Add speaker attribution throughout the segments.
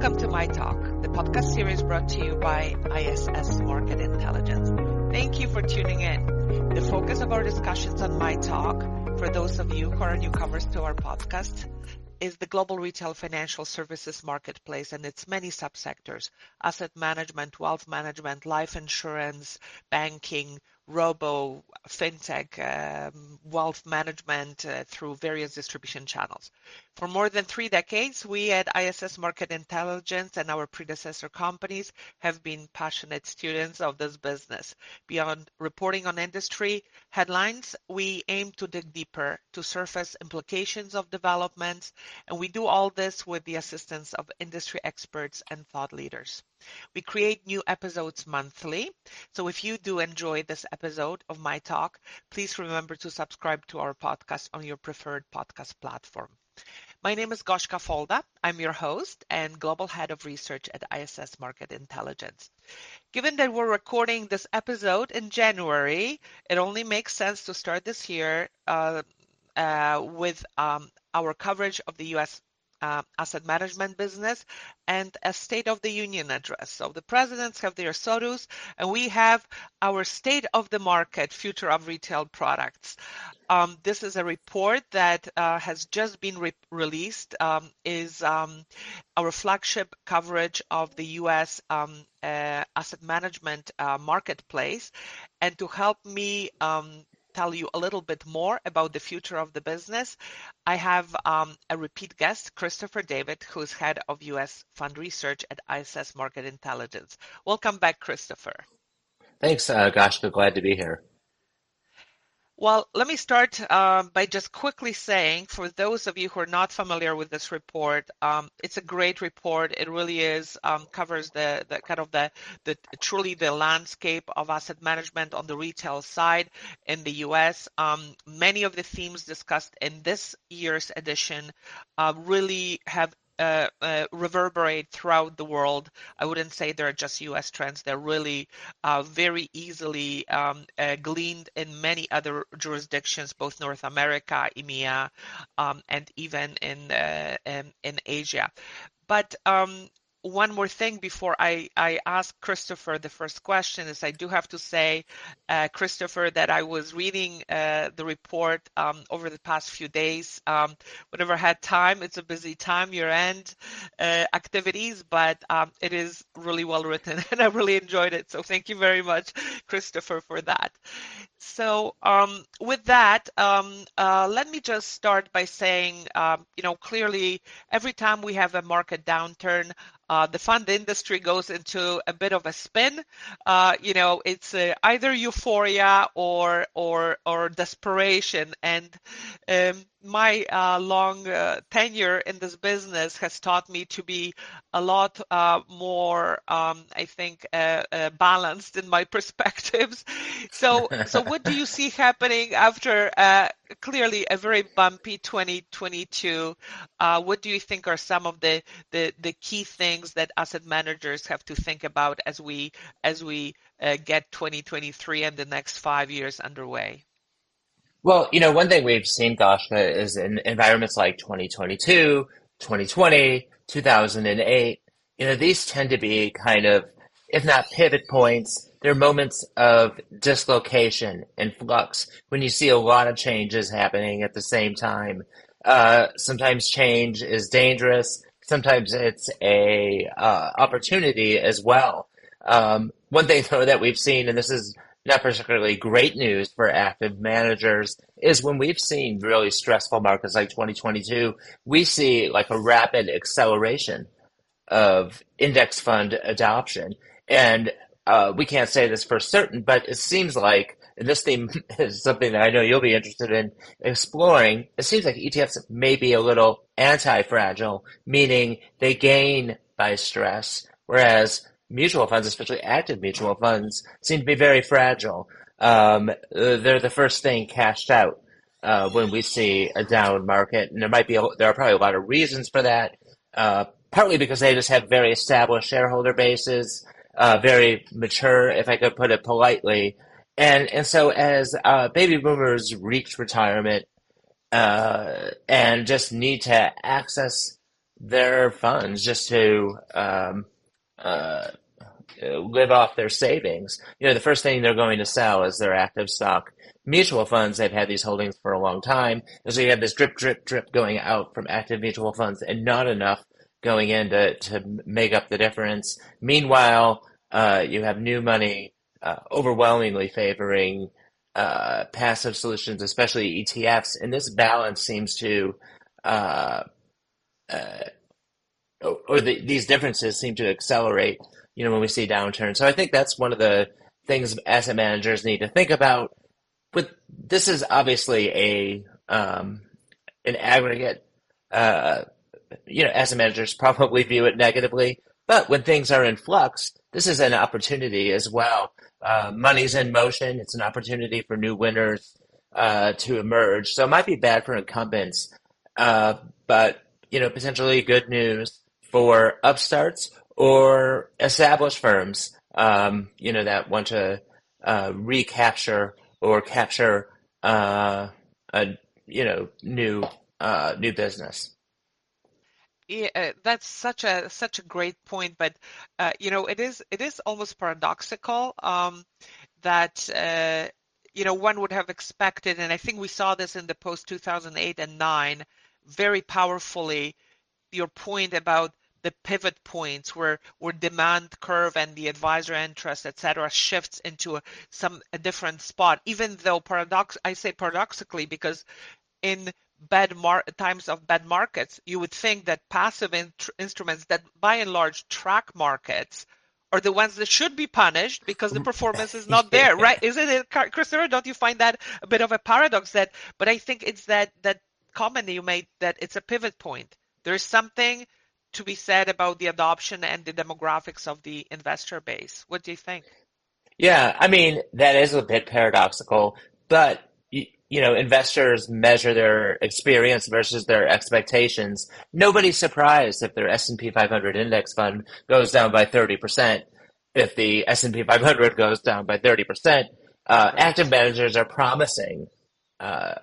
Speaker 1: Welcome to MI Talk, the podcast series brought to you by ISS Market Intelligence. Thank you for tuning in. The focus of our discussions on MI Talk, for those of you who are newcomers to our podcast, is the global retail financial services marketplace and its many subsectors, asset management, wealth management, life insurance, banking, robo, fintech, um, wealth management uh, through various distribution channels. For more than three decades, we at ISS Market Intelligence and our predecessor companies have been passionate students of this business. Beyond reporting on industry headlines, we aim to dig deeper to surface implications of developments, and we do all this with the assistance of industry experts and thought leaders. We create new episodes monthly. So if you do enjoy this episode of MI Talk, please remember to subscribe to our podcast on your preferred podcast platform. My name is Goshka Folda. I'm your host and Global Head of Research at ISS Market Intelligence. Given that we're recording this episode in January, it only makes sense to start this year uh, uh, with um, our coverage of the U.S uh, asset management business and a State of the Union address. So the presidents have their SOTUs, and we have our State of the Market Future of Retail Products. Um, this is a report that uh, has just been re- released, um, is um, our flagship coverage of the U.S. Um, uh, asset management uh, marketplace. And to help me um, tell you a little bit more about the future of the business, I have um, a repeat guest, Christopher Davis, who's head of U.S. fund research at ISS Market Intelligence. Welcome back, Christopher.
Speaker 2: Thanks, uh, Goshka. Glad to be here.
Speaker 1: Well, let me start um, by just quickly saying, for those of you who are not familiar with this report, um, it's a great report. It really is um, covers the, the kind of the, the truly the landscape of asset management on the retail side in the U.S. Um, many of the themes discussed in this year's edition uh, really have uh, uh, reverberate throughout the world. I wouldn't say they're just U.S. trends. They're really uh, very easily um, uh, gleaned in many other jurisdictions, both North America, EMEA, um, and even in, uh, in, in Asia. But um, one more thing before I, I ask Christopher the first question is I do have to say, uh, Christopher, that I was reading uh, the report um, over the past few days. Um, whenever I had time, it's a busy time, year end uh, activities, but um, it is really well written and I really enjoyed it. So thank you very much, Christopher, for that. So um, with that, um, uh, let me just start by saying, um, you know, clearly every time we have a market downturn, uh, the fund industry goes into a bit of a spin. Uh, you know, it's uh, either euphoria or or or desperation. And um, my uh, long uh, tenure in this business has taught me to be a lot uh, more, um, I think, uh, uh, balanced in my perspectives. So, so what do you see happening after uh, clearly a very bumpy 2022? what do you think are some of the, the, the key things that asset managers have to think about as we as we get 2023 and the next five years underway?
Speaker 2: Well, you know, one thing we've seen, Goshka, is in environments like 2022, 2020, 2008, you know, these tend to be kind of, if not pivot points, they're moments of dislocation and flux when you see a lot of changes happening at the same time. Uh, sometimes change is dangerous. Sometimes it's a uh, opportunity as well. Um, one thing though that we've seen, and this is not particularly great news for active managers is when we've seen really stressful markets like 2022, we see like a rapid acceleration of index fund adoption. And uh, we can't say this for certain, but it seems like, and this theme is something that I know you'll be interested in exploring, it seems like ETFs may be a little anti-fragile, meaning they gain by stress, whereas mutual funds, especially active mutual funds, seem to be very fragile. Um, they're the first thing cashed out uh, when we see a down market, and there might be a, there are probably a lot of reasons for that. Uh, partly because they just have very established shareholder bases, uh, very mature, if I could put it politely, and and so as uh, baby boomers reach retirement uh, and just need to access their funds just to um, uh, live off their savings. You know, the first thing they're going to sell is their active stock mutual funds. They've had these holdings for a long time. And so you have this drip, drip, drip going out from active mutual funds and not enough going in to, to make up the difference. Meanwhile, uh, you have new money uh, overwhelmingly favoring uh, passive solutions, especially ETFs, and this balance seems to, uh, uh, or the, these differences seem to accelerate. You know, when we see downturns. So I think that's one of the things asset managers need to think about. But this is obviously a um, an aggregate. Uh, you know, asset managers probably view it negatively, but when things are in flux, this is an opportunity as well. Uh, money's in motion. It's an opportunity for new winners uh, to emerge. So it might be bad for incumbents, uh, but you know, potentially good news for upstarts or established firms. Um, you know, that want to uh, recapture or capture uh, a you know new uh, new business.
Speaker 1: Yeah, uh, that's such a such a great point, but uh, you know it is it is almost paradoxical um, that uh, you know one would have expected, and I think we saw this in the post 2008 and 9 very powerfully. Your point about the pivot points where where demand curve and the advisor interest, et cetera, shifts into a, some a different spot. Even though paradox, I say paradoxically because in bad mar- times of bad markets, you would think that passive in- instruments that by and large track markets are the ones that should be punished because the performance is not there, right? Isn't it, Christopher? Don't you find that a bit of a paradox? That, but I think it's that that comment that you made that it's a pivot point. There's something to be said about the adoption and the demographics of the investor base. What do you think?
Speaker 2: Yeah, I mean that is a bit paradoxical, but you know, investors measure their experience versus their expectations. Nobody's surprised if their S&P 500 index fund goes down by 30%. If the S&P 500 goes down by 30%, uh, active managers are promising, uh,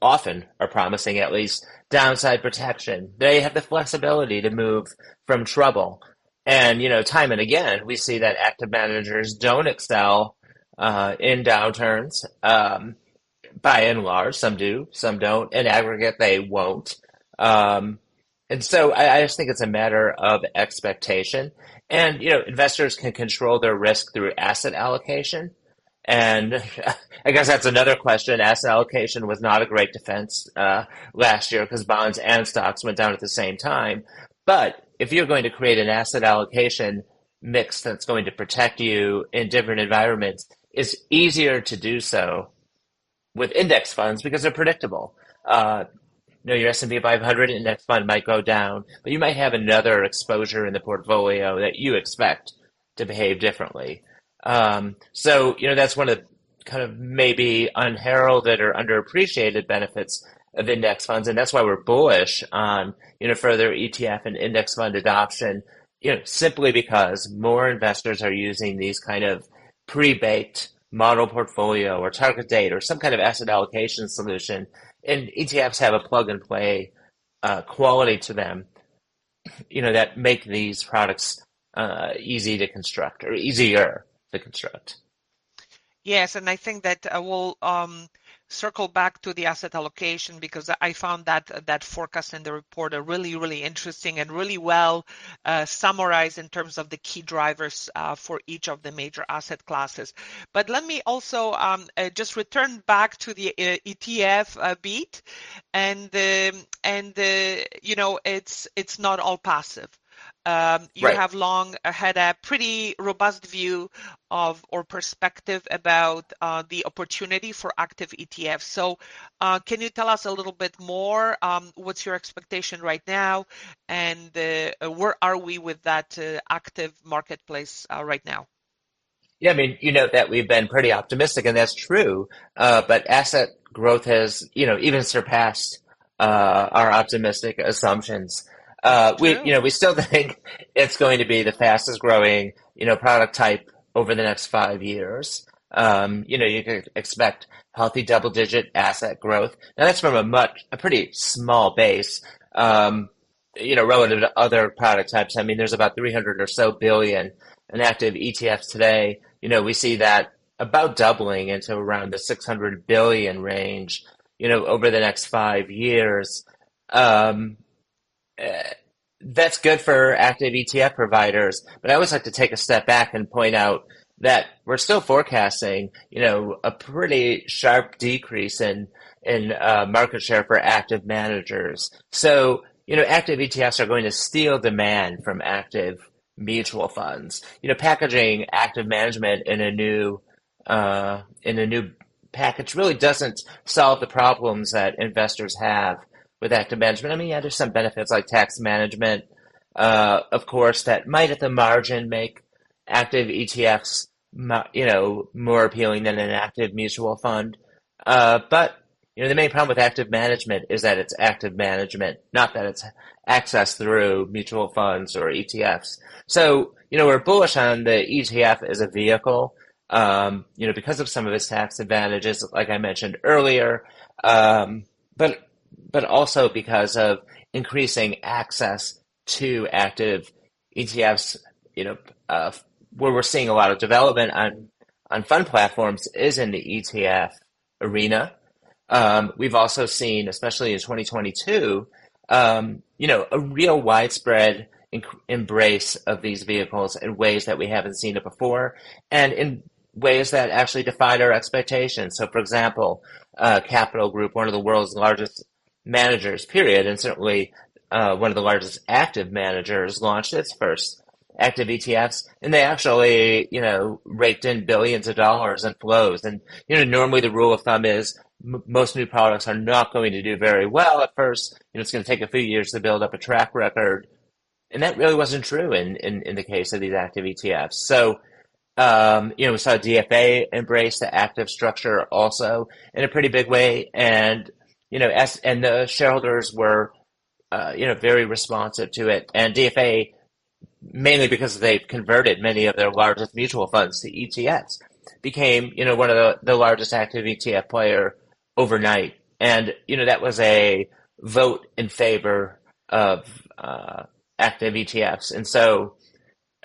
Speaker 2: often are promising at least downside protection. They have the flexibility to move from trouble. And, you know, time and again, we see that active managers don't excel, uh, in downturns. Um, by and large, some do, some don't. In aggregate, they won't. Um, and so I, I, just think it's a matter of expectation. And, you know, investors can control their risk through asset allocation. And I guess that's another question. Asset allocation was not a great defense uh, last year because bonds and stocks went down at the same time. But if you're going to create an asset allocation mix that's going to protect you in different environments, it's easier to do so with index funds because they're predictable. Uh, you know, your S&P 500 index fund might go down, but you might have another exposure in the portfolio that you expect to behave differently. Um, so, you know, that's one of the kind of maybe unheralded or underappreciated benefits of index funds. And that's why we're bullish on, you know, further ETF and index fund adoption, you know, simply because more investors are using these kind of pre-baked model portfolio or target date or some kind of asset allocation solution. And ETFs have a plug and play uh, quality to them, you know, that make these products uh, easy to construct or easier construct.
Speaker 1: Yes, and I think that uh, will um, circle back to the asset allocation because I found that that forecast in the report are really, really interesting and really well uh, summarized in terms of the key drivers uh, for each of the major asset classes. But let me also um, uh, just return back to the uh, ETF uh, beat, and um, and uh, you know it's it's not all passive. Um, you right. have long had a pretty robust view of or perspective about uh, the opportunity for active ETFs. So, uh, can you tell us a little bit more? Um, what's your expectation right now, and uh, where are we with that uh, active marketplace uh, right now?
Speaker 2: Yeah, I mean, you know that we've been pretty optimistic, and that's true. Uh, but asset growth has, you know, even surpassed our optimistic assumptions. Uh, we, you know, we still think it's going to be the fastest growing, you know, product type over the next five years. Um, you know, you could expect healthy double digit asset growth. Now that's from a much, a pretty small base. Um, you know, relative to other product types, I mean, there's about 300 or so billion in active ETFs today. You know, we see that about doubling into around the 600 billion range, you know, over the next five years. Um, uh, that's good for active ETF providers, but I always like to take a step back and point out that we're still forecasting, you know, a pretty sharp decrease in in uh, market share for active managers. So, you know, active ETFs are going to steal demand from active mutual funds. You know, packaging active management in a new uh, in a new package really doesn't solve the problems that investors have with active management. I mean, yeah, there's some benefits like tax management, uh, of course, that might at the margin make active ETFs, you know, more appealing than an active mutual fund. Uh, but you know, the main problem with active management is that it's active management, not that it's accessed through mutual funds or ETFs. So, you know, we're bullish on the ETF as a vehicle, um, you know, because of some of its tax advantages, like I mentioned earlier, um, but but also because of increasing access to active ETFs. You know, uh, where we're seeing a lot of development on on fund platforms is in the ETF arena. Um, we've also seen, especially in 2022, um, you know, a real widespread embrace of these vehicles in ways that we haven't seen it before, and in ways that actually defied our expectations. So, for example, uh, Capital Group, one of the world's largest managers, period, and certainly uh, one of the largest active managers, launched its first active ETFs, and they actually, you know, raked in billions of dollars in flows. And you know, normally the rule of thumb is m- most new products are not going to do very well at first. You know, it's going to take a few years to build up a track record. And that really wasn't true in, in, in the case of these active ETFs. So, um, you know, we saw DFA embrace the active structure also in a pretty big way. And, you know, and the shareholders were, uh, you know, very responsive to it. And DFA, mainly because they've converted many of their largest mutual funds to ETFs, became, you know, one of the, the largest active ETF player overnight. And, you know, that was a vote in favor of uh, active ETFs. And so,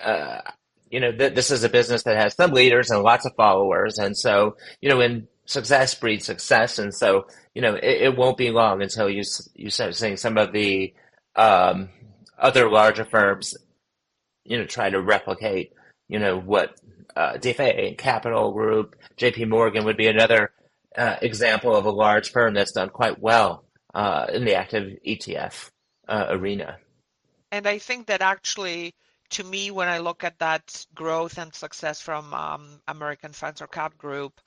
Speaker 2: uh, you know, th- this is a business that has some leaders and lots of followers. And so, you know, when success breeds success. And so, you know, it, it won't be long until you, you start seeing some of the um, other larger firms, you know, try to replicate, you know, what uh, DFA, Capital Group, JP Morgan would be another uh, example of a large firm that's done quite well uh, in the active ETF uh, arena.
Speaker 1: And I think that actually, to me, when I look at that growth and success from um, American Funds or Cap Group,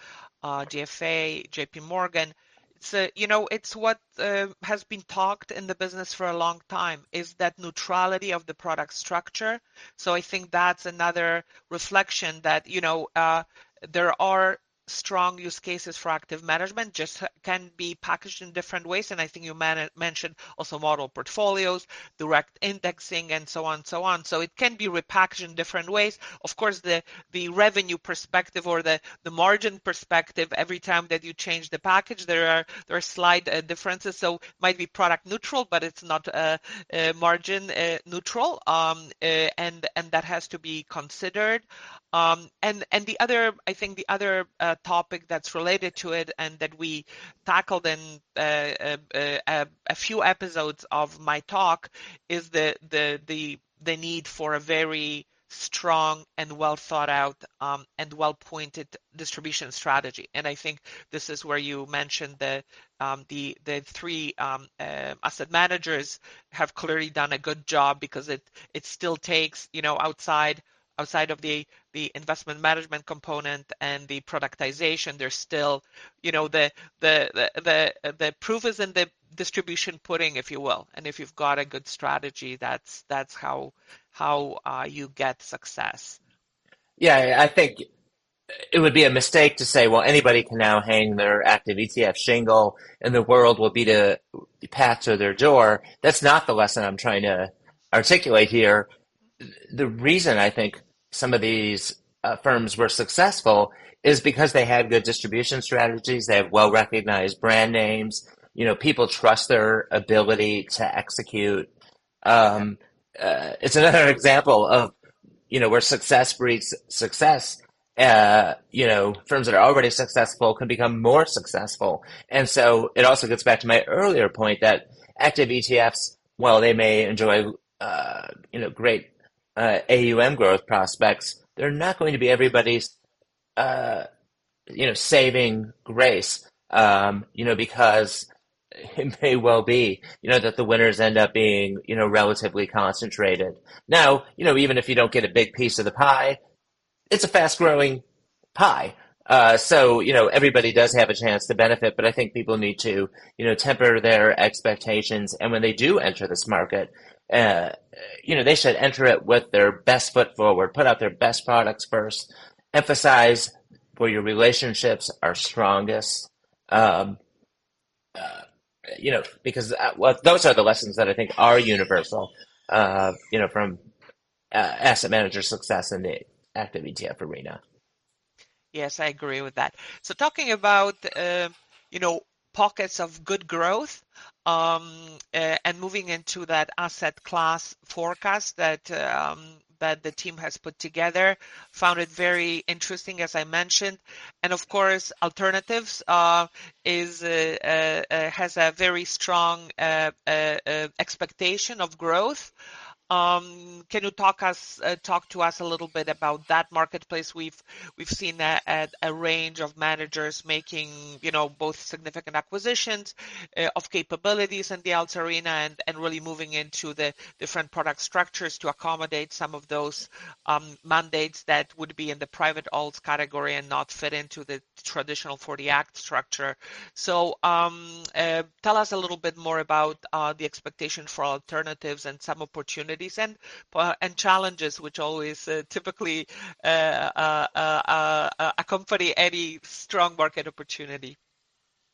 Speaker 1: uh, DFA, JP Morgan, it's a, you know it's what uh, has been talked in the business for a long time is that neutrality of the product structure. So i think that's another reflection that you know uh, there are strong use cases for active management just can be packaged in different ways. And I think you man- mentioned also model portfolios, direct indexing, and so on, so on. So it can be repackaged in different ways. Of course, the the revenue perspective or the the margin perspective, every time that you change the package, there are there are slight uh, differences. So it might be product neutral, but it's not uh, uh, margin uh, neutral, um, uh, and and that has to be considered. Um, and and the other, I think the other uh, topic that's related to it and that we tackled in uh, uh, uh, a few episodes of MI Talk is the the the the need for a very strong and well thought out um, and well pointed distribution strategy. And I think this is where you mentioned the um, the the three um, uh, asset managers have clearly done a good job because it it still takes you know outside outside of the the investment management component and the productization there's still you know the the the the, the proof is in the distribution pudding if you will. And if you've got a good strategy that's that's how how uh, you get success.
Speaker 2: Yeah i think it would be a mistake to say well anybody can now hang their active etf shingle and the world will be the path to their door. That's not the lesson i'm trying to articulate here. The reason I think some of these uh, firms were successful is because they had good distribution strategies. They have well recognized brand names. You know, people trust their ability to execute. Um, uh, it's another example of, you know, where success breeds success. Uh, you know, firms that are already successful can become more successful. And so it also gets back to my earlier point that active ETFs, while they may enjoy, uh, you know, great uh, AUM growth prospects, they're not going to be everybody's, uh, you know, saving grace. Um, you know, because it may well be, you know, that the winners end up being, you know, relatively concentrated. Now, you know, even if you don't get a big piece of the pie, it's a fast growing pie. Uh, so, you know, everybody does have a chance to benefit, but I think people need to, you know, temper their expectations. And when they do enter this market, uh, you know, they should enter it with their best foot forward, put out their best products first, emphasize where your relationships are strongest. Um, uh, you know, because uh, well, those are the lessons that I think are universal, uh, you know, from uh, asset manager success in the active ETF arena.
Speaker 1: Yes, I agree with that. So talking about, you know, pockets of good growth and moving into that asset class forecast that um, that the team has put together. Found it very interesting, as I mentioned, and of course, alternatives uh, is uh, uh, uh has a very strong uh, uh, expectation of growth. Um, can you talk us uh, talk to us a little bit about that marketplace? We've we've seen a, range of managers making you know both significant acquisitions uh, of capabilities in the alts arena and really moving into the different product structures to accommodate some of those um, mandates that would be in the private alts category and not fit into the traditional 40 Act structure. So um, uh, tell us a little bit more about the expectation for alternatives and some opportunities opportunities and uh, and challenges, which always uh, typically uh, accompany any strong market opportunity.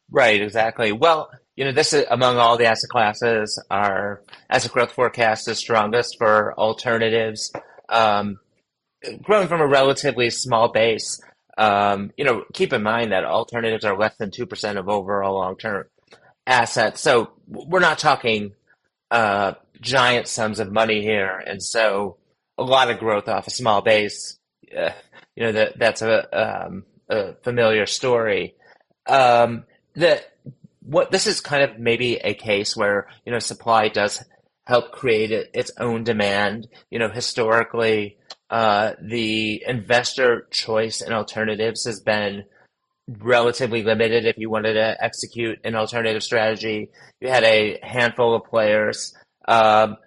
Speaker 2: Right, exactly. Well, you know, this is among all the asset classes, our asset growth forecast is strongest for alternatives, um, growing from a relatively small base. Um, you know, keep in mind that alternatives are less than 2% of overall long-term assets. So we're not talking uh, giant sums of money here, and so a lot of growth off a small base. Uh, you know that that's a, um, a familiar story. Um, what this is kind of maybe a case where you know supply does help create its own demand. You know, historically, uh, the investor choice in alternatives has been relatively limited. If you wanted to execute an alternative strategy, you had a handful of players um,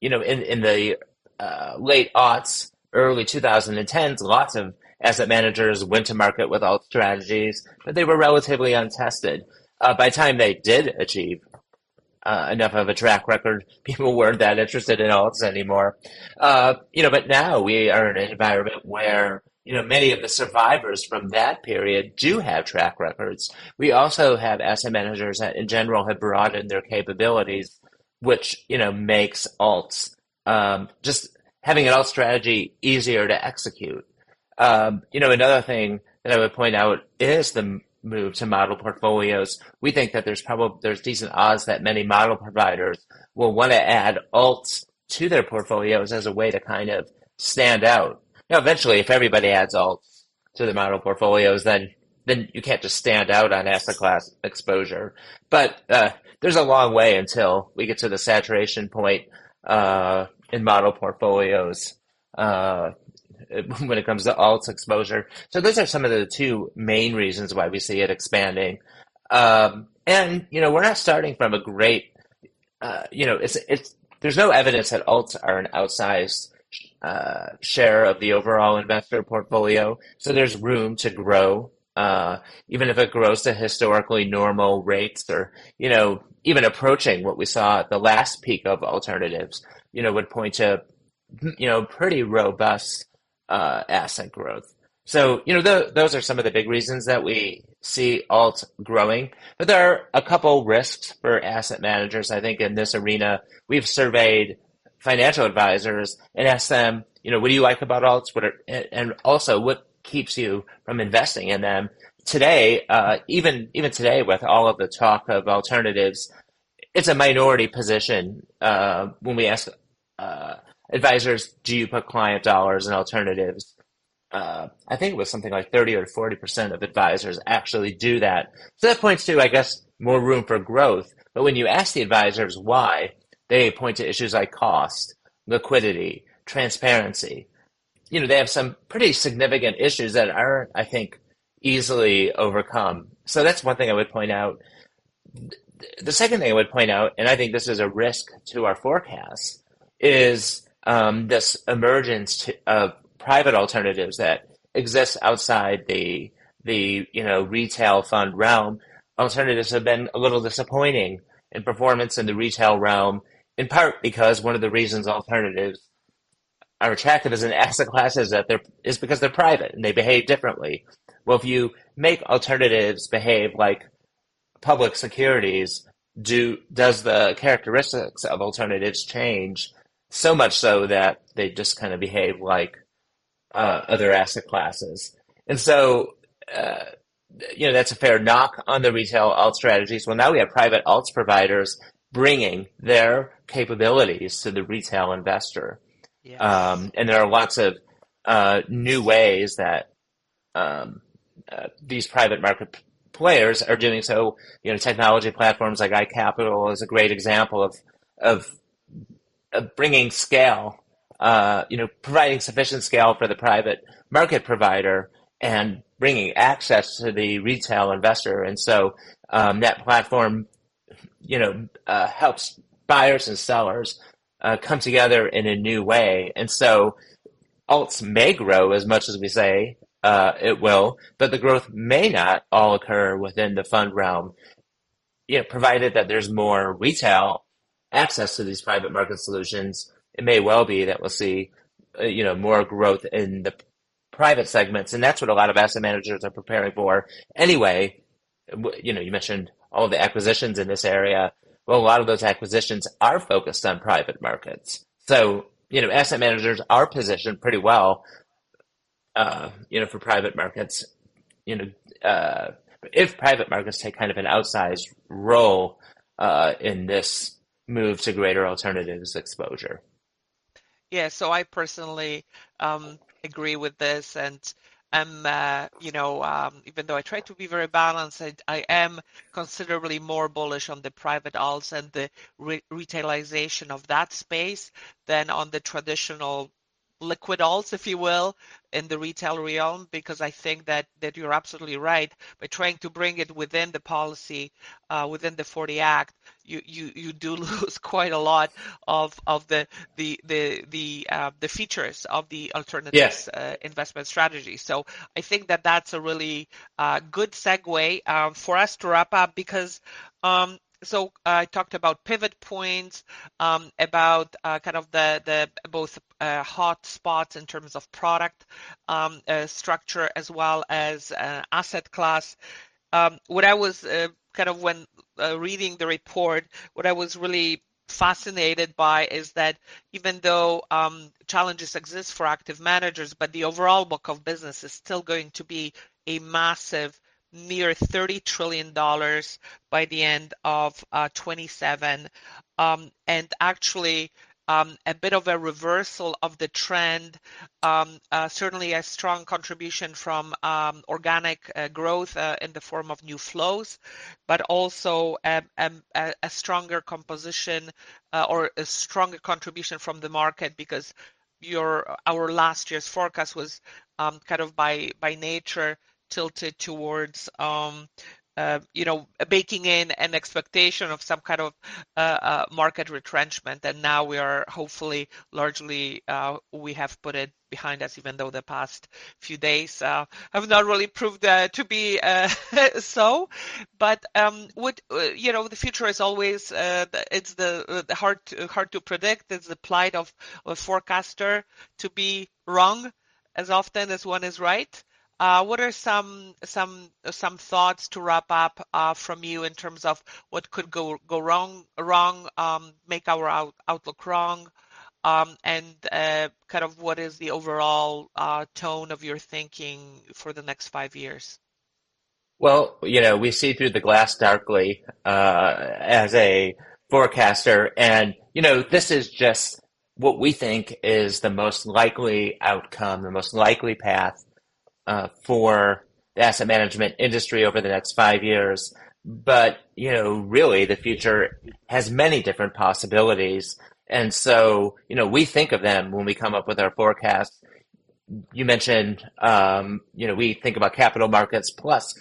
Speaker 2: you know, in, in the uh, late aughts, early 2010s, lots of asset managers went to market with alt strategies, but they were relatively untested. Uh, by the time they did achieve uh, enough of a track record, people weren't that interested in alts anymore. Uh, you know, but now we are in an environment where you know many of the survivors from that period do have track records. We also have asset managers that, in general, have broadened their capabilities which you know makes alts um, just having an alt strategy easier to execute. Um, you know, another thing that I would point out is the move to model portfolios. We think that there's probably there's decent odds that many model providers will want to add alts to their portfolios as a way to kind of stand out. Now, eventually, if everybody adds alts to their model portfolios, then then you can't just stand out on asset class exposure. But uh, there's a long way until we get to the saturation point uh, in model portfolios uh, when it comes to alts exposure. So those are some of the two main reasons why we see it expanding. Um, and you know, we're not starting from a great, uh, you know, it's it's there's no evidence that alts are an outsized uh, share of the overall investor portfolio. So there's room to grow uh, even if it grows to historically normal rates or, you know, even approaching what we saw at the last peak of alternatives, you know, would point to, you know, pretty robust uh, asset growth. So, you know, th- those are some of the big reasons that we see alt growing. But there are a couple risks for asset managers. I think in this arena, we've surveyed financial advisors and asked them, you know, what do you like about alts? What are, and also what keeps you from investing in them. Today, uh, even even today, with all of the talk of alternatives, it's a minority position uh, when we ask uh, advisors, do you put client dollars in alternatives? Uh, I think it was something like 30 or 40% of advisors actually do that. So that points to, I guess, more room for growth. But when you ask the advisors why, they point to issues like cost, liquidity, transparency. You know, they have some pretty significant issues that aren't, I think, easily overcome. So that's one thing I would point out. The second thing I would point out, and I think this is a risk to our forecast, is um, this emergence to, of private alternatives that exist outside the the you know retail fund realm. Alternatives have been a little disappointing in performance in the retail realm, in part because one of the reasons alternatives are attractive as an asset class is that they're is because they're private and they behave differently. Well, if you make alternatives behave like public securities, do does the characteristics of alternatives change so much so that they just kind of behave like uh, other asset classes? And so, uh, you know, that's a fair knock on the retail alt strategies. Well, now we have private alts providers bringing their capabilities to the retail investor. Um, and there are lots of uh, new ways that um, uh, these private market players are doing so. You know, technology platforms like iCapital is a great example of of, of bringing scale. Uh, you know, providing sufficient scale for the private market provider and bringing access to the retail investor. And so um, that platform, you know, uh, helps buyers and sellers uh, come together in a new way. And so alts may grow as much as we say uh, it will, but the growth may not all occur within the fund realm. You know, provided that there's more retail access to these private market solutions, it may well be that we'll see, uh, you know, more growth in the private segments, and that's what a lot of asset managers are preparing for. Anyway, you know, you mentioned all the acquisitions in this area. Well, a lot of those acquisitions are focused on private markets. So, you know, asset managers are positioned pretty well, uh, you know, for private markets. You know, uh, if private markets take kind of an outsized role uh, in this move to greater alternatives exposure.
Speaker 1: Yeah, so I personally um, agree with this, and am, uh, you know, um, even though I try to be very balanced, I, I, am considerably more bullish on the private alts and the re- retailization of that space than on the traditional liquid alts, if you will, in the retail realm, because I think that, that you're absolutely right. By trying to bring it within the policy, uh, within the 40 Act, you, you, you do lose quite a lot of, of the the the the, uh, the features of the alternatives uh, investment strategy. So I think that that's a really uh, good segue um, for us to wrap up because um, so I talked about pivot points, um, about uh, kind of the the both uh, hot spots in terms of product um, uh, structure as well as uh, asset class. Um, what I was uh, kind of when uh, reading the report, what I was really fascinated by is that even though um, challenges exist for active managers, but the overall book of business is still going to be a massive near $30 trillion by the end of uh, 27. Um, and actually, um, a bit of a reversal of the trend, um, uh, certainly a strong contribution from organic uh, growth in the form of new flows, but also a, stronger composition or a stronger contribution from the market because your our last year's forecast was kind of by by nature tilted towards um, uh, you know, baking in an expectation of some kind of uh, uh, market retrenchment, and now we are hopefully largely uh, we have put it behind us, even though the past few days uh, have not really proved uh, to be so. But um, you know, the future is always it's the, the hard to, hard to predict. It's the plight of a forecaster to be wrong as often as one is right. Uh, what are some some some thoughts to wrap up uh, from you in terms of what could go go wrong wrong um, make our out, outlook wrong um, and uh, kind of what is the overall uh, tone of your thinking for the next five years?
Speaker 2: Well, you know, we see through the glass darkly uh, as a forecaster. And, you know, this is just what we think is the most likely outcome, the most likely path uh, for the asset management industry over the next five years. But, you know, really the future has many different possibilities. And so, you know, we think of them when we come up with our forecasts. You mentioned, um, you know, we think about capital markets plus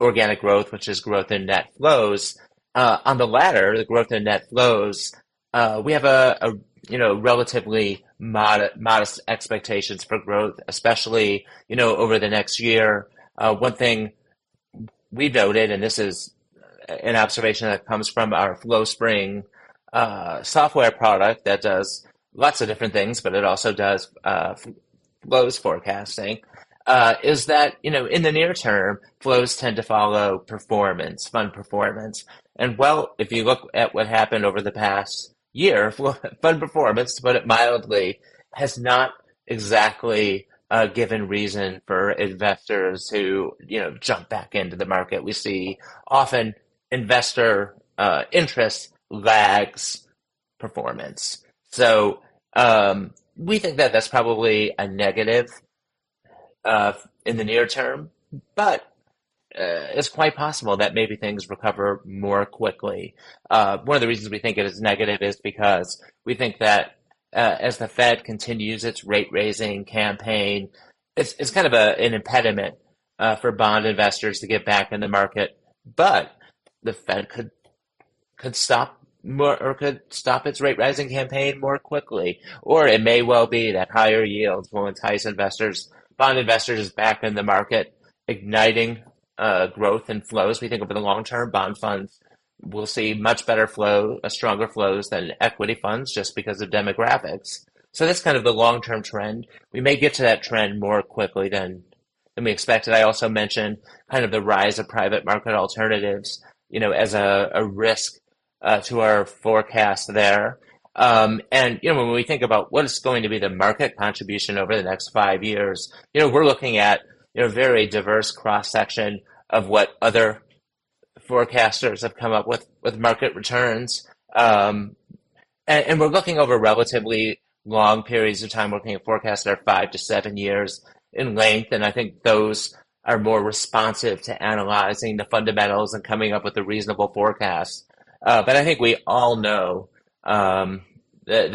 Speaker 2: organic growth, which is growth in net flows. Uh, on the latter, the growth in net flows, uh, we have a, a, you know relatively modest, modest expectations for growth, especially you know over the next year. Uh, one thing we noted, and this is an observation that comes from our FlowSpring uh, software product that does lots of different things, but it also does uh, flows forecasting uh, is that you know in the near term flows tend to follow performance, fund performance, and well, if you look at what happened over the past year, fun performance, to put it mildly, has not exactly uh, given reason for investors to you know jump back into the market. We see often investor uh, interest lags performance, so um, we think that that's probably a negative uh, in the near term, but uh, it's quite possible that maybe things recover more quickly. Uh, one of the reasons we think it is negative is because we think that uh, as the Fed continues its rate raising campaign, it's, it's kind of a, an impediment uh, for bond investors to get back in the market. But the Fed could could stop more or could stop its rate rising campaign more quickly, or it may well be that higher yields will entice investors bond investors back in the market, igniting uh, growth and flows. We think over the long term, bond funds will see much better flow, uh, stronger flows than equity funds just because of demographics. So that's kind of the long term trend. We may get to that trend more quickly than than we expected. I also mentioned kind of the rise of private market alternatives, you know, as a, a risk uh, to our forecast there. Um, and you know, when we think about what is going to be the market contribution over the next five years, you know, we're looking at you know very diverse cross section of what other forecasters have come up with with market returns, um, and, and, we're looking over relatively long periods of time. We're looking at forecasts that are five to seven years in length, and I think those are more responsive to analyzing the fundamentals and coming up with a reasonable forecast. Uh, but I think we all know um, that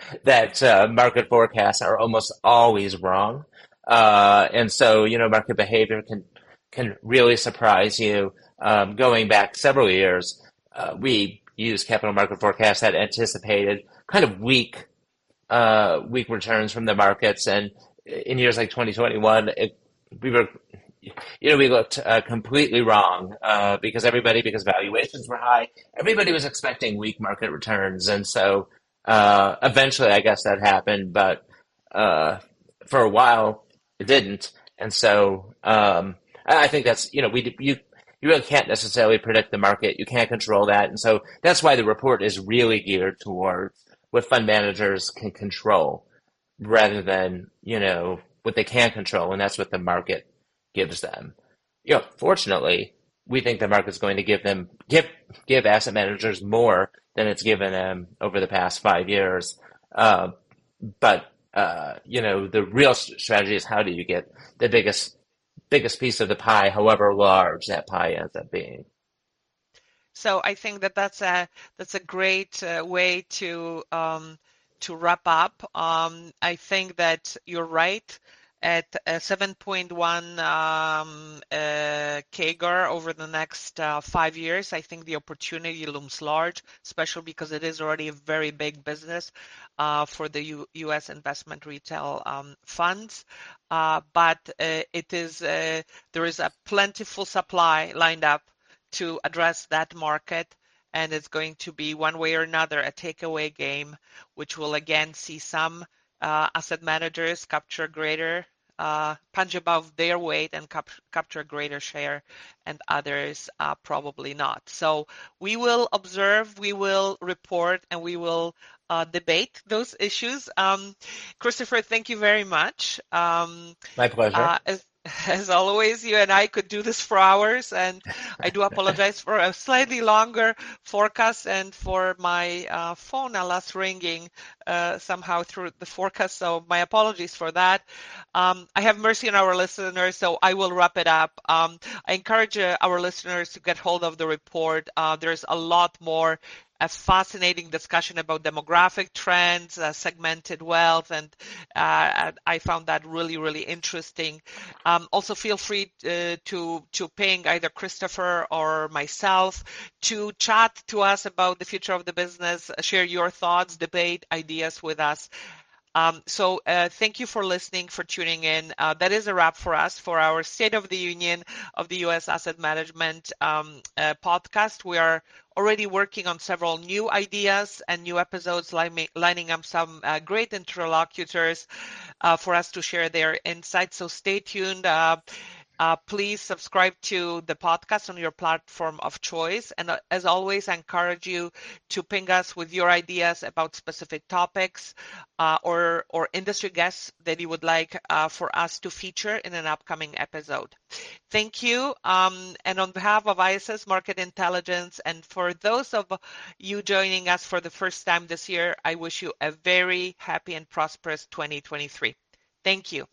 Speaker 2: that uh, market forecasts are almost always wrong, uh, and so you know market behavior can can really surprise you. Um, going back several years, uh, we used capital market forecasts that anticipated kind of weak uh, weak returns from the markets, and in years like 2021, it, we were you know, we looked uh, completely wrong uh, because everybody, because valuations were high, everybody was expecting weak market returns, and so uh, eventually, I guess that happened, but uh, for a while, it didn't, and so um, I think that's you know we you you really can't necessarily predict the market, you can't control that, and so that's why the report is really geared towards what fund managers can control rather than you know what they can't control, and that's what the market gives them. You know, fortunately, we think the market's going to give them give give asset managers more than it's given them over the past five years. Uh, but uh, you know, the real strategy is how do you get the biggest biggest piece of the pie, however large that pie ends up being.
Speaker 1: So I think that that's a that's a great uh, way to um, to wrap up. Um, I think that you're right at 7.1 um, uh, CAGR over the next uh, five years. I think the opportunity looms large, especially because it is already a very big business uh, for the U.S. investment retail um, funds. But it is there is a plentiful supply lined up to address that market, and it's going to be one way or another a takeaway game, which will again see some asset managers capture greater uh, punch above their weight and cap- capture greater share, and others uh, probably not. So we will observe, we will report, and we will uh, debate those issues. Um, Christopher, thank you very much.
Speaker 2: Um, My pleasure. Uh,
Speaker 1: as, As always, you and I could do this for hours, and I do apologize for a slightly longer forecast and for my uh, phone alas ringing uh, somehow through the forecast. So my apologies for that. Um, I have mercy on our listeners, so I will wrap it up. Um, I encourage uh, our listeners to get hold of the report. Uh, there's a lot more a fascinating discussion about demographic trends, uh, segmented wealth, and uh, I found that really, really interesting. Um, also, feel free uh, to to ping either Christopher or myself to chat to us about the future of the business, share your thoughts, debate ideas with us. Um, so uh, thank you for listening, for tuning in. Uh, that is a wrap for us for our State of the Union of the U.S. Asset Management um, uh, podcast. We are already working on several new ideas and new episodes, lining up some uh, great interlocutors uh, for us to share their insights. So stay tuned. Uh, please subscribe to the podcast on your platform of choice. And uh, as always, I encourage you to ping us with your ideas about specific topics uh, or, or industry guests that you would like uh, for us to feature in an upcoming episode. Thank you. Um, and on behalf of ISS Market Intelligence, and for those of you joining us for the first time this year, I wish you a very happy and prosperous 2023. Thank you.